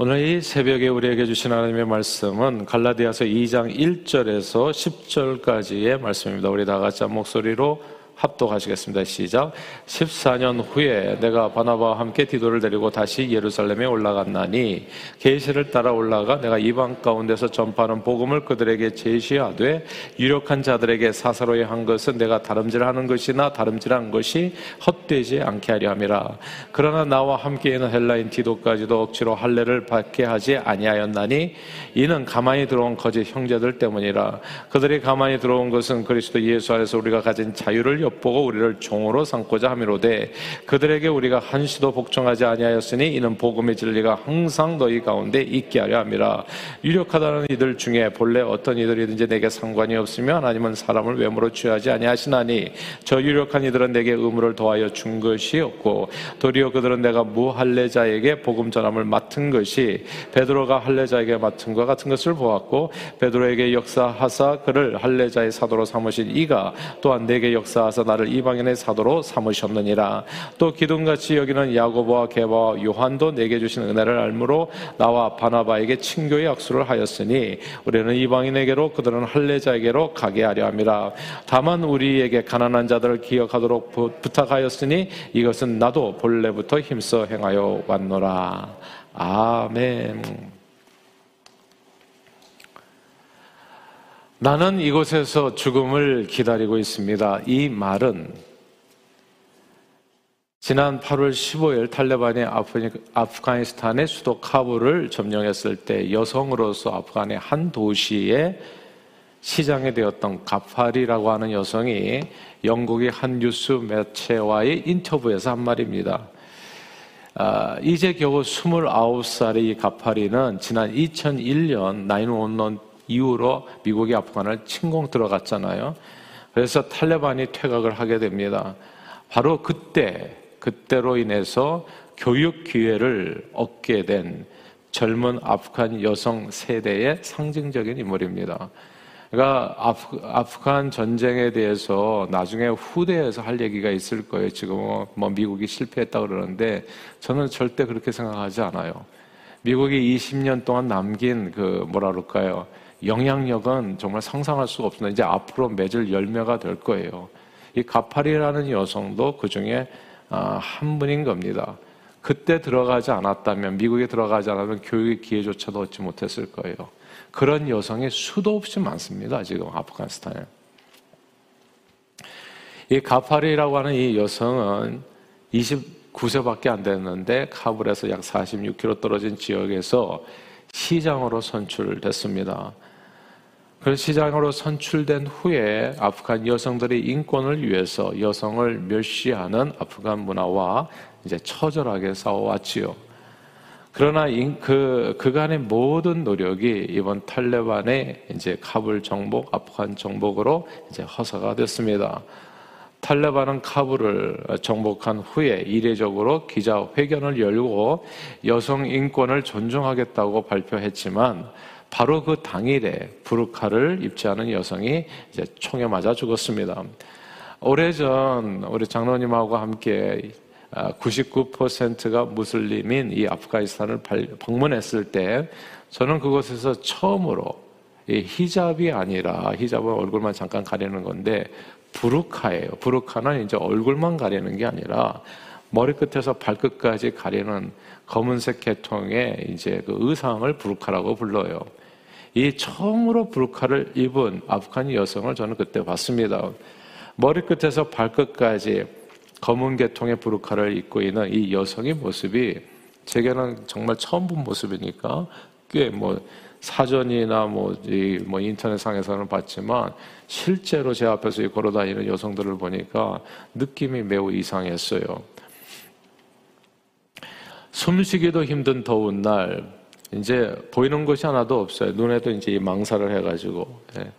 오늘 이 새벽에 우리에게 주신 하나님의 말씀은 갈라디아서 2장 1절에서 10절까지의 말씀입니다. 우리 다 같이 한 목소리로 합독하시겠습니다. 시작. 14년 후에 내가 바나바와 함께 디도를 데리고 다시 예루살렘에 올라갔나니 계시를 따라 올라가 내가 이방 가운데서 전파하는 복음을 그들에게 제시하되 유력한 자들에게 사사로이 한 것은 내가 다름질하는 것이나 다름질한 것이 헛되지 않게 하려 함이라. 그러나 나와 함께 있는 헬라인 디도까지도 억지로 할례를 받게 하지 아니하였나니 이는 가만히 들어온 거짓 형제들 때문이라. 그들이 가만히 들어온 것은 그리스도 예수 안에서 우리가 가진 자유를 엿보고 우리를 종으로 삼고자 함이로되 그들에게 우리가 한시도 복종하지 아니하였으니 이는 복음의 진리가 항상 너희 가운데 있게 하려 함이라. 유력하다는 이들 중에 본래 어떤 이들이든지 내게 상관이 없으며 하나님은 사람을 외모로 취하지 아니하시나니 저 유력한 이들은 내게 의무를 더하여 준 것이 없고 도리어 그들은 내가 무할례자에게 복음 전함을 맡은 것이 베드로가 할례자에게 맡은 것 같은 것을 보았고 베드로에게 역사하사 그를 할례자의 사도로 삼으신 이가 또한 내게 역사하사 하사 나를 이방인의 사도로 삼으셨느니라. 또 기둥같이 여기는 야고보와 게바와 요한도 내게 주신 은혜를 알므로 나와 바나바에게 친교의 약수를 하였으니 우리는 이방인에게로 그들은 할례자에게로 가게 하려 함이라. 다만 우리에게 가난한 자들을 기억하도록 부, 부탁하였으니 이것은 나도 본래부터 힘써 행하여 왔노라. 아멘 나는 이곳에서 죽음을 기다리고 있습니다. 이 말은 지난 8월 15일 탈레반이 아프가니스탄의 수도 카불을 점령했을 때 여성으로서 아프간의 한 도시에 시장이 되었던 가파리라고 하는 여성이 영국의 한 뉴스 매체와의 인터뷰에서 한 말입니다. 아, 이제 겨우 29살의 이 가파리는 지난 2001년 911 이후로 미국이 아프간을 침공 들어갔잖아요. 그래서 탈레반이 퇴각을 하게 됩니다. 바로 그때, 그때로 인해서 교육 기회를 얻게 된 젊은 아프간 여성 세대의 상징적인 인물입니다. 그러니까 아프, 아프간 전쟁에 대해서 나중에 후대에서 할 얘기가 있을 거예요. 지금 뭐 미국이 실패했다 그러는데 저는 절대 그렇게 생각하지 않아요. 미국이 20년 동안 남긴 그 뭐라 그럴까요? 영향력은 정말 상상할 수가 없습니다. 이제 앞으로 맺을 열매가 될 거예요. 이 가팔이라는 여성도 그 중에 아, 한 분인 겁니다. 그때 들어가지 않았다면, 미국에 들어가지 않았면 교육의 기회조차도 얻지 못했을 거예요. 그런 여성이 수도 없이 많습니다. 지금 아프가니스탄에. 이 가파리라고 하는 이 여성은 29세밖에 안 됐는데 카불에서 약 46km 떨어진 지역에서 시장으로 선출됐습니다. 그 시장으로 선출된 후에 아프간 여성들의 인권을 위해서 여성을 멸시하는 아프간 문화와 이제 처절하게 싸워왔지요. 그러나 그 그간의 모든 노력이 이번 탈레반의 이제 카불 정복, 아프간 정복으로 이제 허사가 됐습니다. 탈레반은 카불을 정복한 후에 이례적으로 기자 회견을 열고 여성 인권을 존중하겠다고 발표했지만 바로 그 당일에 부르카를 입지 않은 여성이 이제 총에 맞아 죽었습니다. 오래전 우리 장로님하고 함께 99%가 아, 무슬림인 이 아프가니스탄을 방문했을 때 저는 그곳에서 처음으로 이 히잡이 아니라 히잡은 얼굴만 잠깐 가리는 건데 부르카예요. 부르카는 이제 얼굴만 가리는 게 아니라 머리끝에서 발끝까지 가리는 검은색 계통의 이제 그 의상을 부르카라고 불러요. 이 처음으로 부르카를 입은 아프간 여성을 저는 그때 봤습니다. 머리끝에서 발끝까지 검은 계통의 부르카를 입고 있는 이 여성의 모습이 제게는 정말 처음 본 모습이니까 꽤 뭐 사전이나 뭐, 이, 뭐 인터넷상에서는 봤지만 실제로 제 앞에서 걸어 다니는 여성들을 보니까 느낌이 매우 이상했어요. 숨쉬기도 힘든 더운 날, 이제 보이는 것이 하나도 없어요. 눈에도 이제 망사를 해가지고. 예.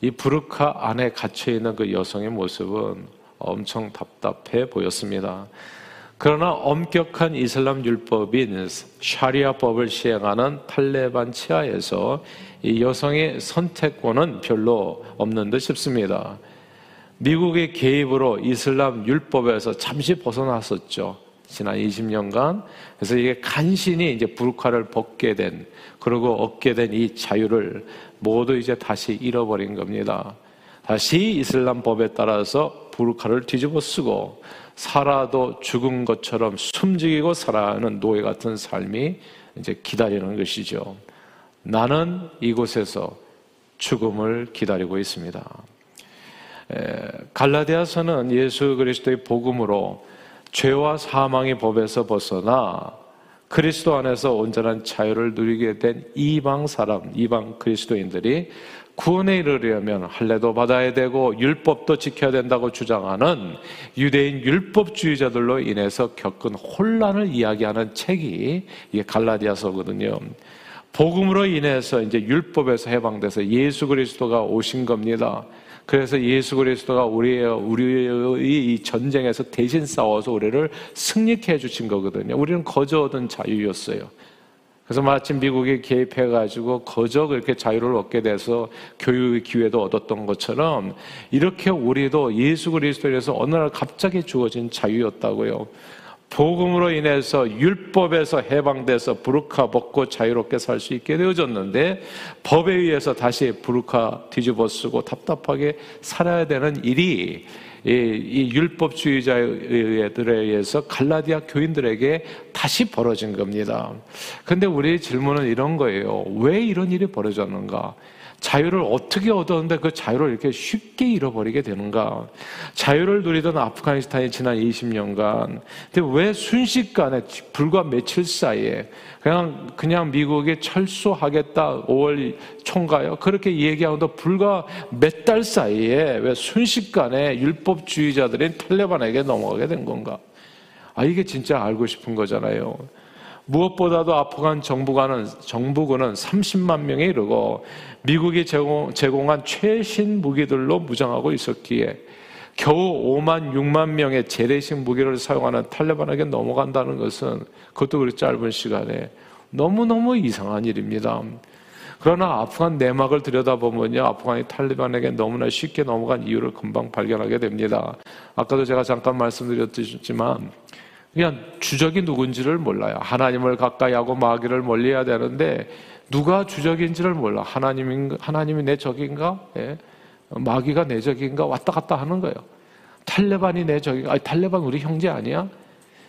이 부르카 안에 갇혀 있는 그 여성의 모습은 엄청 답답해 보였습니다. 그러나 엄격한 이슬람 율법인 샤리아법을 시행하는 탈레반 치하에서 이 여성의 선택권은 별로 없는 듯 싶습니다. 미국의 개입으로 이슬람 율법에서 잠시 벗어났었죠. 지난 20년간. 그래서 이게 간신히 이제 불카를 벗게 된, 그리고 얻게 된 이 자유를 모두 이제 다시 잃어버린 겁니다. 다시 이슬람 법에 따라서 부르카를 뒤집어 쓰고 살아도 죽은 것처럼 숨죽이고 살아가는 노예 같은 삶이 이제 기다리는 것이죠. 나는 이곳에서 죽음을 기다리고 있습니다. 갈라디아서는 예수 그리스도의 복음으로 죄와 사망의 법에서 벗어나 그리스도 안에서 온전한 자유를 누리게 된 이방 사람, 이방 그리스도인들이 구원에 이르려면 할례도 받아야 되고 율법도 지켜야 된다고 주장하는 유대인 율법주의자들로 인해서 겪은 혼란을 이야기하는 책이 이게 갈라디아서거든요. 복음으로 인해서 이제 율법에서 해방돼서 예수 그리스도가 오신 겁니다. 그래서 예수 그리스도가 우리의 우리의 이 전쟁에서 대신 싸워서 우리를 승리케 해 주신 거거든요. 우리는 거저 얻은 자유였어요. 그래서 마침 미국이 개입해가지고 거저 그렇게 자유를 얻게 돼서 교육의 기회도 얻었던 것처럼 이렇게 우리도 예수 그리스도에서 어느 날 갑자기 주어진 자유였다고요. 복음으로 인해서 율법에서 해방돼서 부르카 벗고 자유롭게 살 수 있게 되어졌는데 법에 의해서 다시 부르카 뒤집어 쓰고 답답하게 살아야 되는 일이 이, 이 율법주의자들에 의해서 갈라디아 교인들에게 다시 벌어진 겁니다. 근데 우리의 질문은 이런 거예요. 왜 이런 일이 벌어졌는가? 자유를 어떻게 얻었는데 그 자유를 이렇게 쉽게 잃어버리게 되는가? 자유를 누리던 아프가니스탄이 지난 20년간, 근데 왜 순식간에 불과 며칠 사이에 그냥 그냥 미국이 철수하겠다 5월 총가요? 그렇게 얘기하고도 불과 몇 달 사이에 왜 순식간에 율법주의자들인 탈레반에게 넘어가게 된 건가? 아 이게 진짜 알고 싶은 거잖아요. 무엇보다도 아프간 정부가는, 정부군은 30만 명에 이르고 미국이 제공, 제공한 최신 무기들로 무장하고 있었기에 겨우 5만, 6만 명의 재래식 무기를 사용하는 탈레반에게 넘어간다는 것은 그것도 그리 짧은 시간에 너무너무 이상한 일입니다. 그러나 아프간 내막을 들여다보면요, 아프간이 탈레반에게 너무나 쉽게 넘어간 이유를 금방 발견하게 됩니다. 아까도 제가 잠깐 말씀드렸지만, 그냥 주적이 누군지를 몰라요. 하나님을 가까이 하고 마귀를 멀리 해야 되는데 누가 주적인지를 몰라. 하나님인 하나님이 내 적인가? 예. 마귀가 내 적인가? 왔다 갔다 하는 거예요. 탈레반이 내 적인가? 아니, 탈레반 우리 형제 아니야?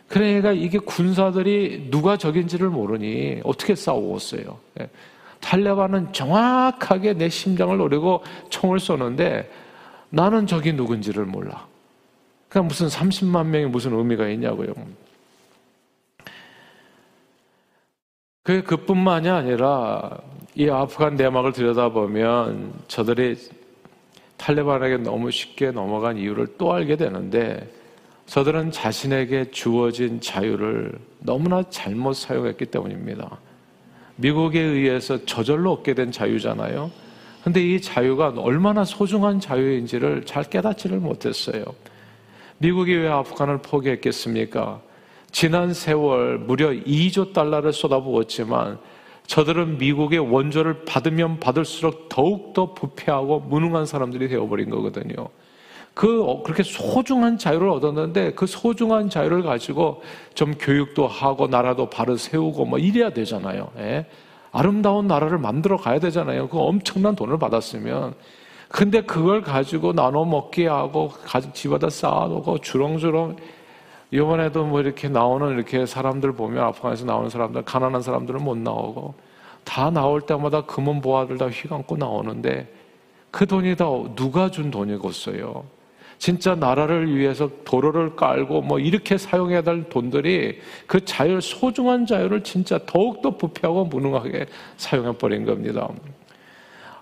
그러니까 이게 군사들이 누가 적인지를 모르니 어떻게 싸우었어요. 예. 탈레반은 정확하게 내 심장을 노리고 총을 쏘는데 나는 적이 누군지를 몰라. 그러니까 무슨 30만 명이 무슨 의미가 있냐고요. 그 그뿐만이 아니라 이 아프간 내막을 들여다보면 저들이 탈레반에게 너무 쉽게 넘어간 이유를 또 알게 되는데 저들은 자신에게 주어진 자유를 너무나 잘못 사용했기 때문입니다. 미국에 의해서 저절로 얻게 된 자유잖아요. 근데 이 자유가 얼마나 소중한 자유인지를 잘 깨닫지를 못했어요. 미국이 왜 아프간을 포기했겠습니까? 지난 세월 무려 2조 달러를 쏟아부었지만 저들은 미국의 원조를 받으면 받을수록 더욱더 부패하고 무능한 사람들이 되어버린 거거든요. 그, 어, 그렇게 소중한 자유를 얻었는데 그 소중한 자유를 가지고 좀 교육도 하고 나라도 바로 세우고 뭐 이래야 되잖아요. 예? 아름다운 나라를 만들어 가야 되잖아요. 그 엄청난 돈을 받았으면. 근데 그걸 가지고 나눠 먹게 하고 가족 집에다 쌓아놓고 주렁주렁 이번에도 뭐 이렇게 나오는 이렇게 사람들 보면 아프간에서 나오는 사람들 가난한 사람들은 못 나오고 다 나올 때마다 금은 보화들 다 휘감고 나오는데 그 돈이 다 누가 준 돈이겠어요? 진짜 나라를 위해서 도로를 깔고 뭐 이렇게 사용해야 될 돈들이 그 자유 소중한 자유를 진짜 더욱더 부패하고 무능하게 사용해 버린 겁니다.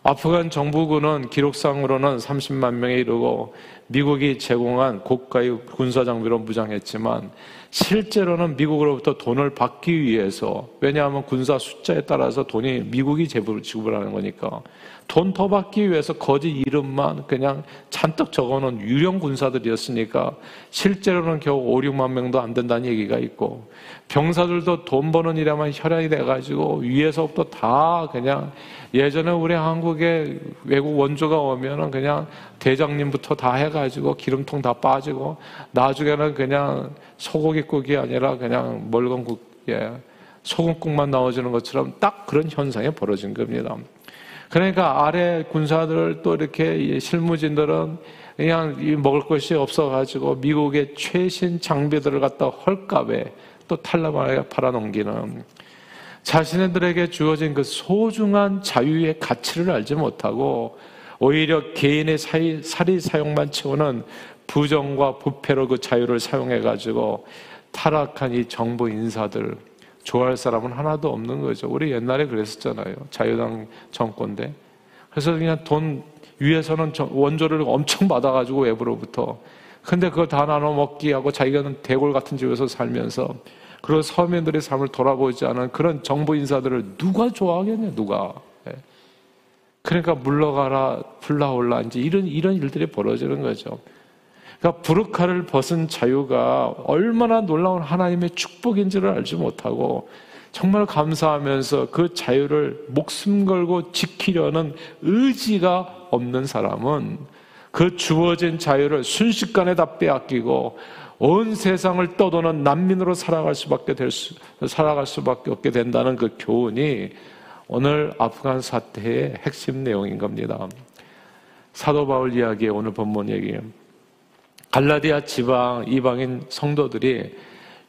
아프간 정부군은 기록상으로는 30만 명에 이르고 미국이 제공한 고가의 군사 장비로 무장했지만 실제로는 미국으로부터 돈을 받기 위해서 왜냐하면 군사 숫자에 따라서 돈이 미국이 지불하는 거니까. 돈 더 받기 위해서 거짓 이름만 그냥 잔뜩 적어놓은 유령 군사들이었으니까 실제로는 겨우 5, 6만 명도 안 된다는 얘기가 있고 병사들도 돈 버는 일에만 혈안이 돼가지고 위에서부터 다 그냥 예전에 우리 한국에 외국 원조가 오면은 그냥 대장님부터 다 해가지고 기름통 다 빠지고 나중에는 그냥 소고기국이 아니라 그냥 멀건국, 예, 소금국만 나와주는 것처럼 딱 그런 현상이 벌어진 겁니다. 그러니까 아래 군사들 또 이렇게 실무진들은 그냥 먹을 것이 없어가지고 미국의 최신 장비들을 갖다 헐값에 또 탈라만에 팔아넘기는 자신들에게 주어진 그 소중한 자유의 가치를 알지 못하고 오히려 개인의 사이, 사리 사용만 채우는 부정과 부패로 그 자유를 사용해가지고 타락한 이 정부 인사들 좋아할 사람은 하나도 없는 거죠. 우리 옛날에 그랬었잖아요. 자유당 정권대. 그래서 그냥 돈 위에서는 원조를 엄청 받아가지고 외부로부터. 근데 그걸 다 나눠 먹기 하고 자기가는 대골 같은 집에서 살면서 그런 서민들의 삶을 돌아보지 않은 그런 정부 인사들을 누가 좋아하겠냐, 누가. 예. 그러니까 물러가라, 불나올라, 이제 이런, 이런 일들이 벌어지는 거죠. 그러니까 부르카를 벗은 자유가 얼마나 놀라운 하나님의 축복인지를 알지 못하고 정말 감사하면서 그 자유를 목숨 걸고 지키려는 의지가 없는 사람은 그 주어진 자유를 순식간에 다 빼앗기고 온 세상을 떠도는 난민으로 살아갈 수밖에 될 수, 살아갈 수밖에 없게 된다는 그 교훈이 오늘 아프간 사태의 핵심 내용인 겁니다. 사도 바울 이야기의 오늘 본문 얘기예요. 갈라디아 지방 이방인 성도들이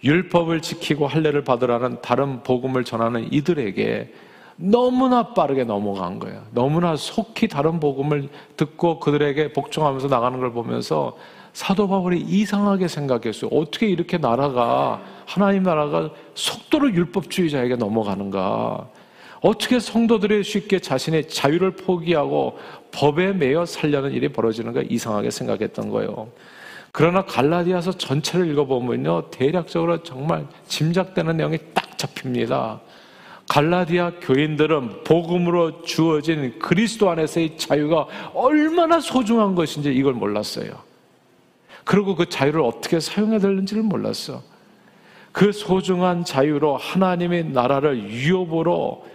율법을 지키고 할례를 받으라는 다른 복음을 전하는 이들에게 너무나 빠르게 넘어간 거예요. 너무나 속히 다른 복음을 듣고 그들에게 복종하면서 나가는 걸 보면서 사도 바울이 이상하게 생각했어요. 어떻게 이렇게 나라가 하나님 나라가 속도로 율법주의자에게 넘어가는가? 어떻게 성도들이 쉽게 자신의 자유를 포기하고 법에 매여 살려는 일이 벌어지는가 이상하게 생각했던 거예요. 그러나 갈라디아서 전체를 읽어보면요, 대략적으로 정말 짐작되는 내용이 딱 잡힙니다. 갈라디아 교인들은 복음으로 주어진 그리스도 안에서의 자유가 얼마나 소중한 것인지 이걸 몰랐어요. 그리고 그 자유를 어떻게 사용해야 되는지를 몰랐어. 그 소중한 자유로 하나님의 나라를 유업으로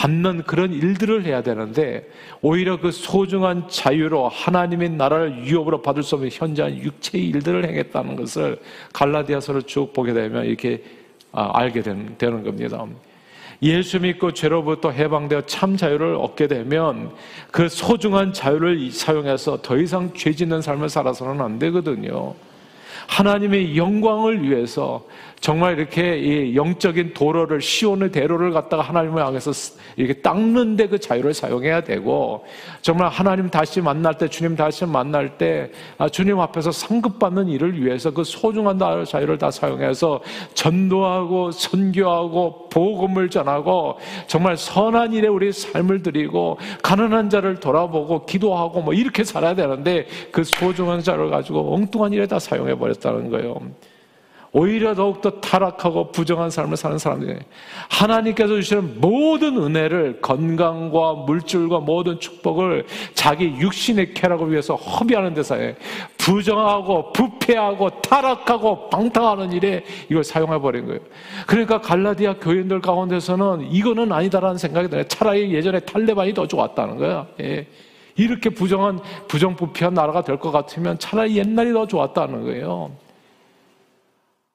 받는 그런 일들을 해야 되는데 오히려 그 소중한 자유로 하나님의 나라를 유업으로 받을 수 없는 현저한 육체의 일들을 행했다는 것을 갈라디아서를 쭉 보게 되면 이렇게 아, 알게 되는, 되는 겁니다. 예수 믿고 죄로부터 해방되어 참 자유를 얻게 되면 그 소중한 자유를 사용해서 더 이상 죄 짓는 삶을 살아서는 안 되거든요. 하나님의 영광을 위해서 정말 이렇게 이 영적인 도로를 시온의 대로를 갖다가 하나님을 향해서 이렇게 닦는데 그 자유를 사용해야 되고 정말 하나님 다시 만날 때 주님 다시 만날 때 아, 주님 앞에서 상급받는 일을 위해서 그 소중한 자유를 다 사용해서 전도하고 선교하고 복음을 전하고 정말 선한 일에 우리 삶을 드리고 가난한 자를 돌아보고 기도하고 뭐 이렇게 살아야 되는데 그 소중한 자를 가지고 엉뚱한 일에 다 사용해 버렸다는 거예요. 오히려 더욱더 타락하고 부정한 삶을 사는 사람들이 하나님께서 주시는 모든 은혜를 건강과 물질과 모든 축복을 자기 육신의 쾌락을 위해서 허비하는 데서에 부정하고 부패하고 타락하고 방탕하는 일에 이걸 사용해 버린 거예요. 그러니까 갈라디아 교인들 가운데서는 이거는 아니다라는 생각이 들어요. 차라리 예전에 탈레반이 더 좋았다는 거야. 예. 이렇게 부정한 부정부패한 나라가 될 것 같으면 차라리 옛날이 더 좋았다는 거예요.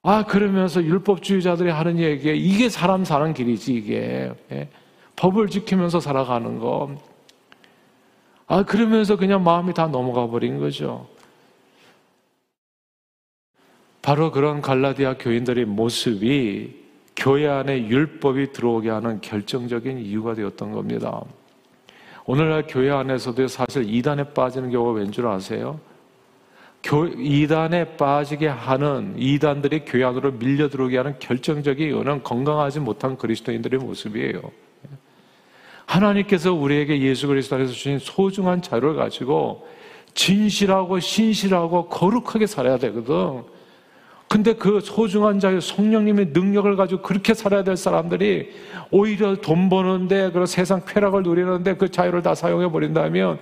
아, 그러면서 율법주의자들이 하는 얘기에 이게 사람 사는 길이지, 이게. 예? 법을 지키면서 살아가는 거. 아, 그러면서 그냥 마음이 다 넘어가 버린 거죠. 바로 그런 갈라디아 교인들의 모습이 교회 안에 율법이 들어오게 하는 결정적인 이유가 되었던 겁니다. 오늘날 교회 안에서도 사실 이단에 빠지는 경우가 왠 줄 아세요? 이단에 빠지게 하는 이단들이 교회 안으로 밀려 들어오게 하는 결정적인 이유는 건강하지 못한 그리스도인들의 모습이에요. 하나님께서 우리에게 예수 그리스도 안에서 주신 소중한 자유를 가지고 진실하고 신실하고 거룩하게 살아야 되거든. 근데 그 소중한 자유, 성령님의 능력을 가지고 그렇게 살아야 될 사람들이 오히려 돈 버는데, 그 세상 쾌락을 누리는데 그 자유를 다 사용해 버린다면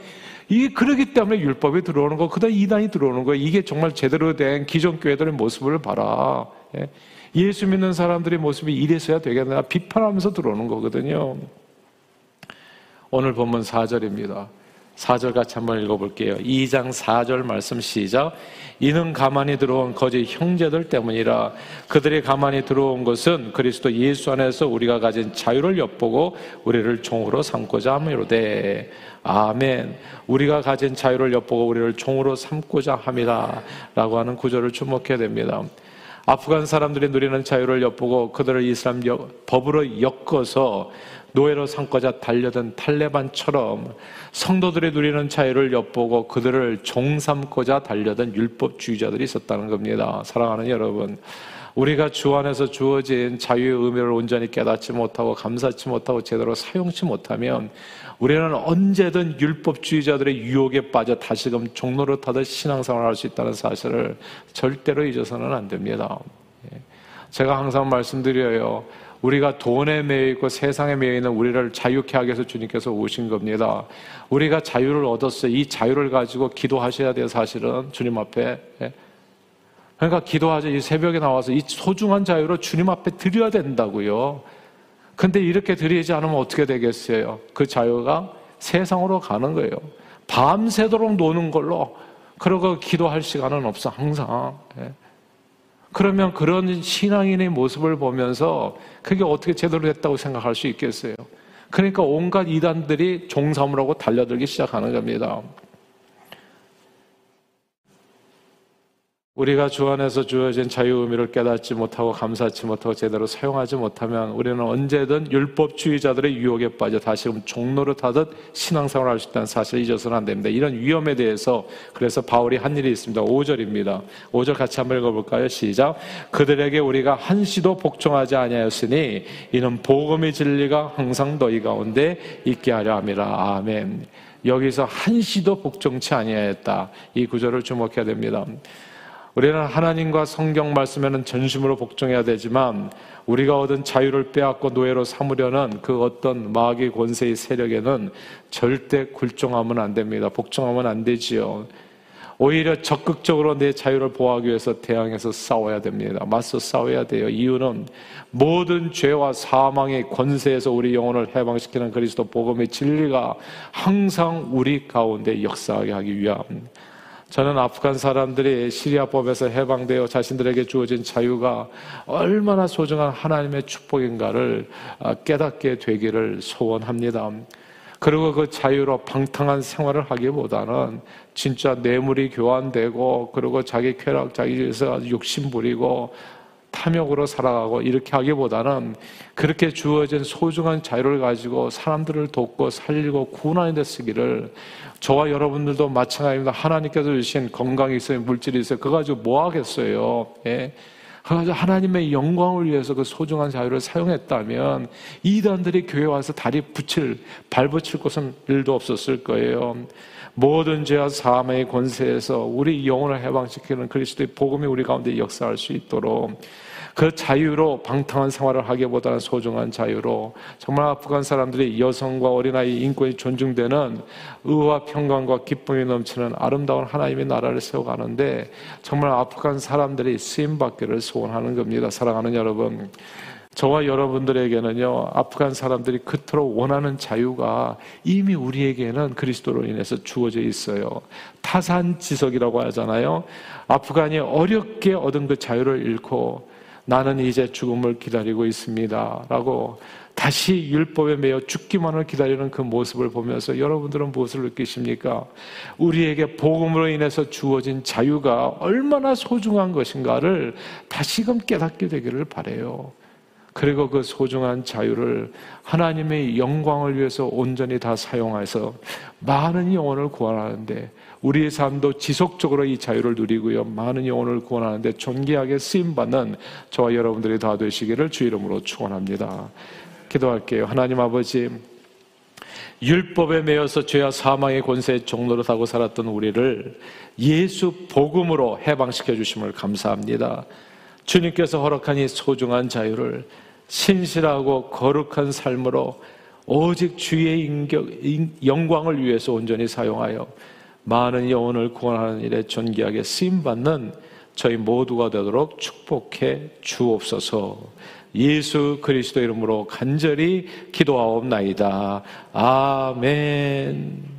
이게 그러기 때문에 율법이 들어오는 거, 그다음 이단이 들어오는 거. 이게 정말 제대로 된 기존 교회들의 모습을 봐라. 예? 예수 믿는 사람들의 모습이 이래서야 되겠나 비판하면서 들어오는 거거든요. 오늘 본문 4절입니다. 4절 같이 한번 읽어볼게요. 2장 4절 말씀 시작. 이는 가만히 들어온 거짓 형제들 때문이라 그들이 가만히 들어온 것은 그리스도 예수 안에서 우리가 가진 자유를 엿보고 우리를 종으로 삼고자 함이로되 아멘. 우리가 가진 자유를 엿보고 우리를 종으로 삼고자 함이다. 라고 하는 구절을 주목해야 됩니다. 아프간 사람들이 누리는 자유를 엿보고 그들을 이슬람 법으로 엮어서 노예로 삼고자 달려든 탈레반처럼 성도들이 누리는 자유를 엿보고 그들을 종 삼고자 달려든 율법주의자들이 있었다는 겁니다. 사랑하는 여러분. 우리가 주 안에서 주어진 자유의 의미를 온전히 깨닫지 못하고 감사치 못하고 제대로 사용치 못하면 우리는 언제든 율법주의자들의 유혹에 빠져 다시금 종로를 타듯 신앙생활을 할 수 있다는 사실을 절대로 잊어서는 안 됩니다. 예. 제가 항상 말씀드려요. 우리가 돈에 매여 있고 세상에 매여 있는 우리를 자유케 하기 위해서 주님께서 오신 겁니다. 우리가 자유를 얻었어요. 이 자유를 가지고 기도하셔야 돼요, 사실은. 주님 앞에. 예. 그러니까 기도하죠. 이 새벽에 나와서 이 소중한 자유를 주님 앞에 드려야 된다고요. 근데 이렇게 드리지 않으면 어떻게 되겠어요? 그 자유가 세상으로 가는 거예요. 밤새도록 노는 걸로. 그러고 기도할 시간은 없어, 항상. 예. 그러면 그런 신앙인의 모습을 보면서 그게 어떻게 제대로 됐다고 생각할 수 있겠어요? 그러니까 온갖 이단들이 종사물하고 달려들기 시작하는 겁니다. 우리가 주 안에서 주어진 자유 의미를 깨닫지 못하고 감사치 못하고 제대로 사용하지 못하면 우리는 언제든 율법주의자들의 유혹에 빠져 다시금 종로를 타듯 신앙생활을 할 수 있다는 사실을 잊어서는 안 됩니다. 이런 위험에 대해서 그래서 바울이 한 일이 있습니다. 5절입니다. 5절 같이 한번 읽어볼까요? 시작. 그들에게 우리가 한시도 복종하지 아니하였으니 이는 복음의 진리가 항상 너희 가운데 있게 하려 함이라. 아멘. 여기서 한시도 복종치 아니하였다. 이 구절을 주목해야 됩니다. 우리는 하나님과 성경 말씀에는 전심으로 복종해야 되지만 우리가 얻은 자유를 빼앗고 노예로 삼으려는 그 어떤 마귀 권세의 세력에는 절대 굴종하면 안 됩니다. 복종하면 안 되지요. 오히려 적극적으로 내 자유를 보호하기 위해서 대항해서 싸워야 됩니다. 맞서 싸워야 돼요. 이유는 모든 죄와 사망의 권세에서 우리 영혼을 해방시키는 그리스도 복음의 진리가 항상 우리 가운데 역사하게 하기 위함. 저는 아프간 사람들이 시리아법에서 해방되어 자신들에게 주어진 자유가 얼마나 소중한 하나님의 축복인가를 아, 깨닫게 되기를 소원합니다. 그리고 그 자유로 방탕한 생활을 하기보다는 진짜 뇌물이 교환되고 그리고 자기 쾌락, 자기 에서 욕심 부리고 탐욕으로 살아가고 이렇게 하기보다는 그렇게 주어진 소중한 자유를 가지고 사람들을 돕고 살리고 구원하는 데 쓰기를 저와 여러분들도 마찬가지입니다. 하나님께서 주신 건강이 있어요, 물질이 있어요. 그거 가지고 뭐 하겠어요? 예. 하나님의 영광을 위해서 그 소중한 자유를 사용했다면 이단들이 교회 와서 다리 붙일, 발 붙일 곳은 일도 없었을 거예요. 모든 죄와 사함의 권세에서 우리 영혼을 해방시키는 그리스도의 복음이 우리 가운데 역사할 수 있도록 그 자유로 방탕한 생활을 하기보다는 소중한 자유로 정말 아프간 사람들이 여성과 어린아이 인권이 존중되는 의와 평강과 기쁨이 넘치는 아름다운 하나님의 나라를 세워가는데 정말 아프간 사람들이 쓰임받기를 소원하는 겁니다. 사랑하는 여러분. 저와 여러분들에게는요, 아프간 사람들이 그토록 원하는 자유가 이미 우리에게는 그리스도로 인해서 주어져 있어요. 타산지석이라고 하잖아요. 아프간이 어렵게 얻은 그 자유를 잃고 나는 이제 죽음을 기다리고 있습니다. 라고 다시 율법에 매여 죽기만을 기다리는 그 모습을 보면서 여러분들은 무엇을 느끼십니까? 우리에게 복음으로 인해서 주어진 자유가 얼마나 소중한 것인가를 다시금 깨닫게 되기를 바래요. 그리고 그 소중한 자유를 하나님의 영광을 위해서 온전히 다 사용해서 많은 영혼을 구원하는데 우리의 삶도 지속적으로 이 자유를 누리고요. 많은 영혼을 구원하는데 존귀하게 쓰임받는 저와 여러분들이 다 되시기를 주 이름으로 축원합니다. 기도할게요. 하나님 아버지 율법에 매여서 죄와 사망의 권세의 종로로 타고 살았던 우리를 예수 복음으로 해방시켜 주심을 감사합니다. 주님께서 허락한 이 소중한 자유를 신실하고 거룩한 삶으로 오직 주의 인격, 영광을 위해서 온전히 사용하여 많은 영혼을 구원하는 일에 존귀하게 쓰임받는 저희 모두가 되도록 축복해 주옵소서 예수 그리스도 이름으로 간절히 기도하옵나이다. 아멘.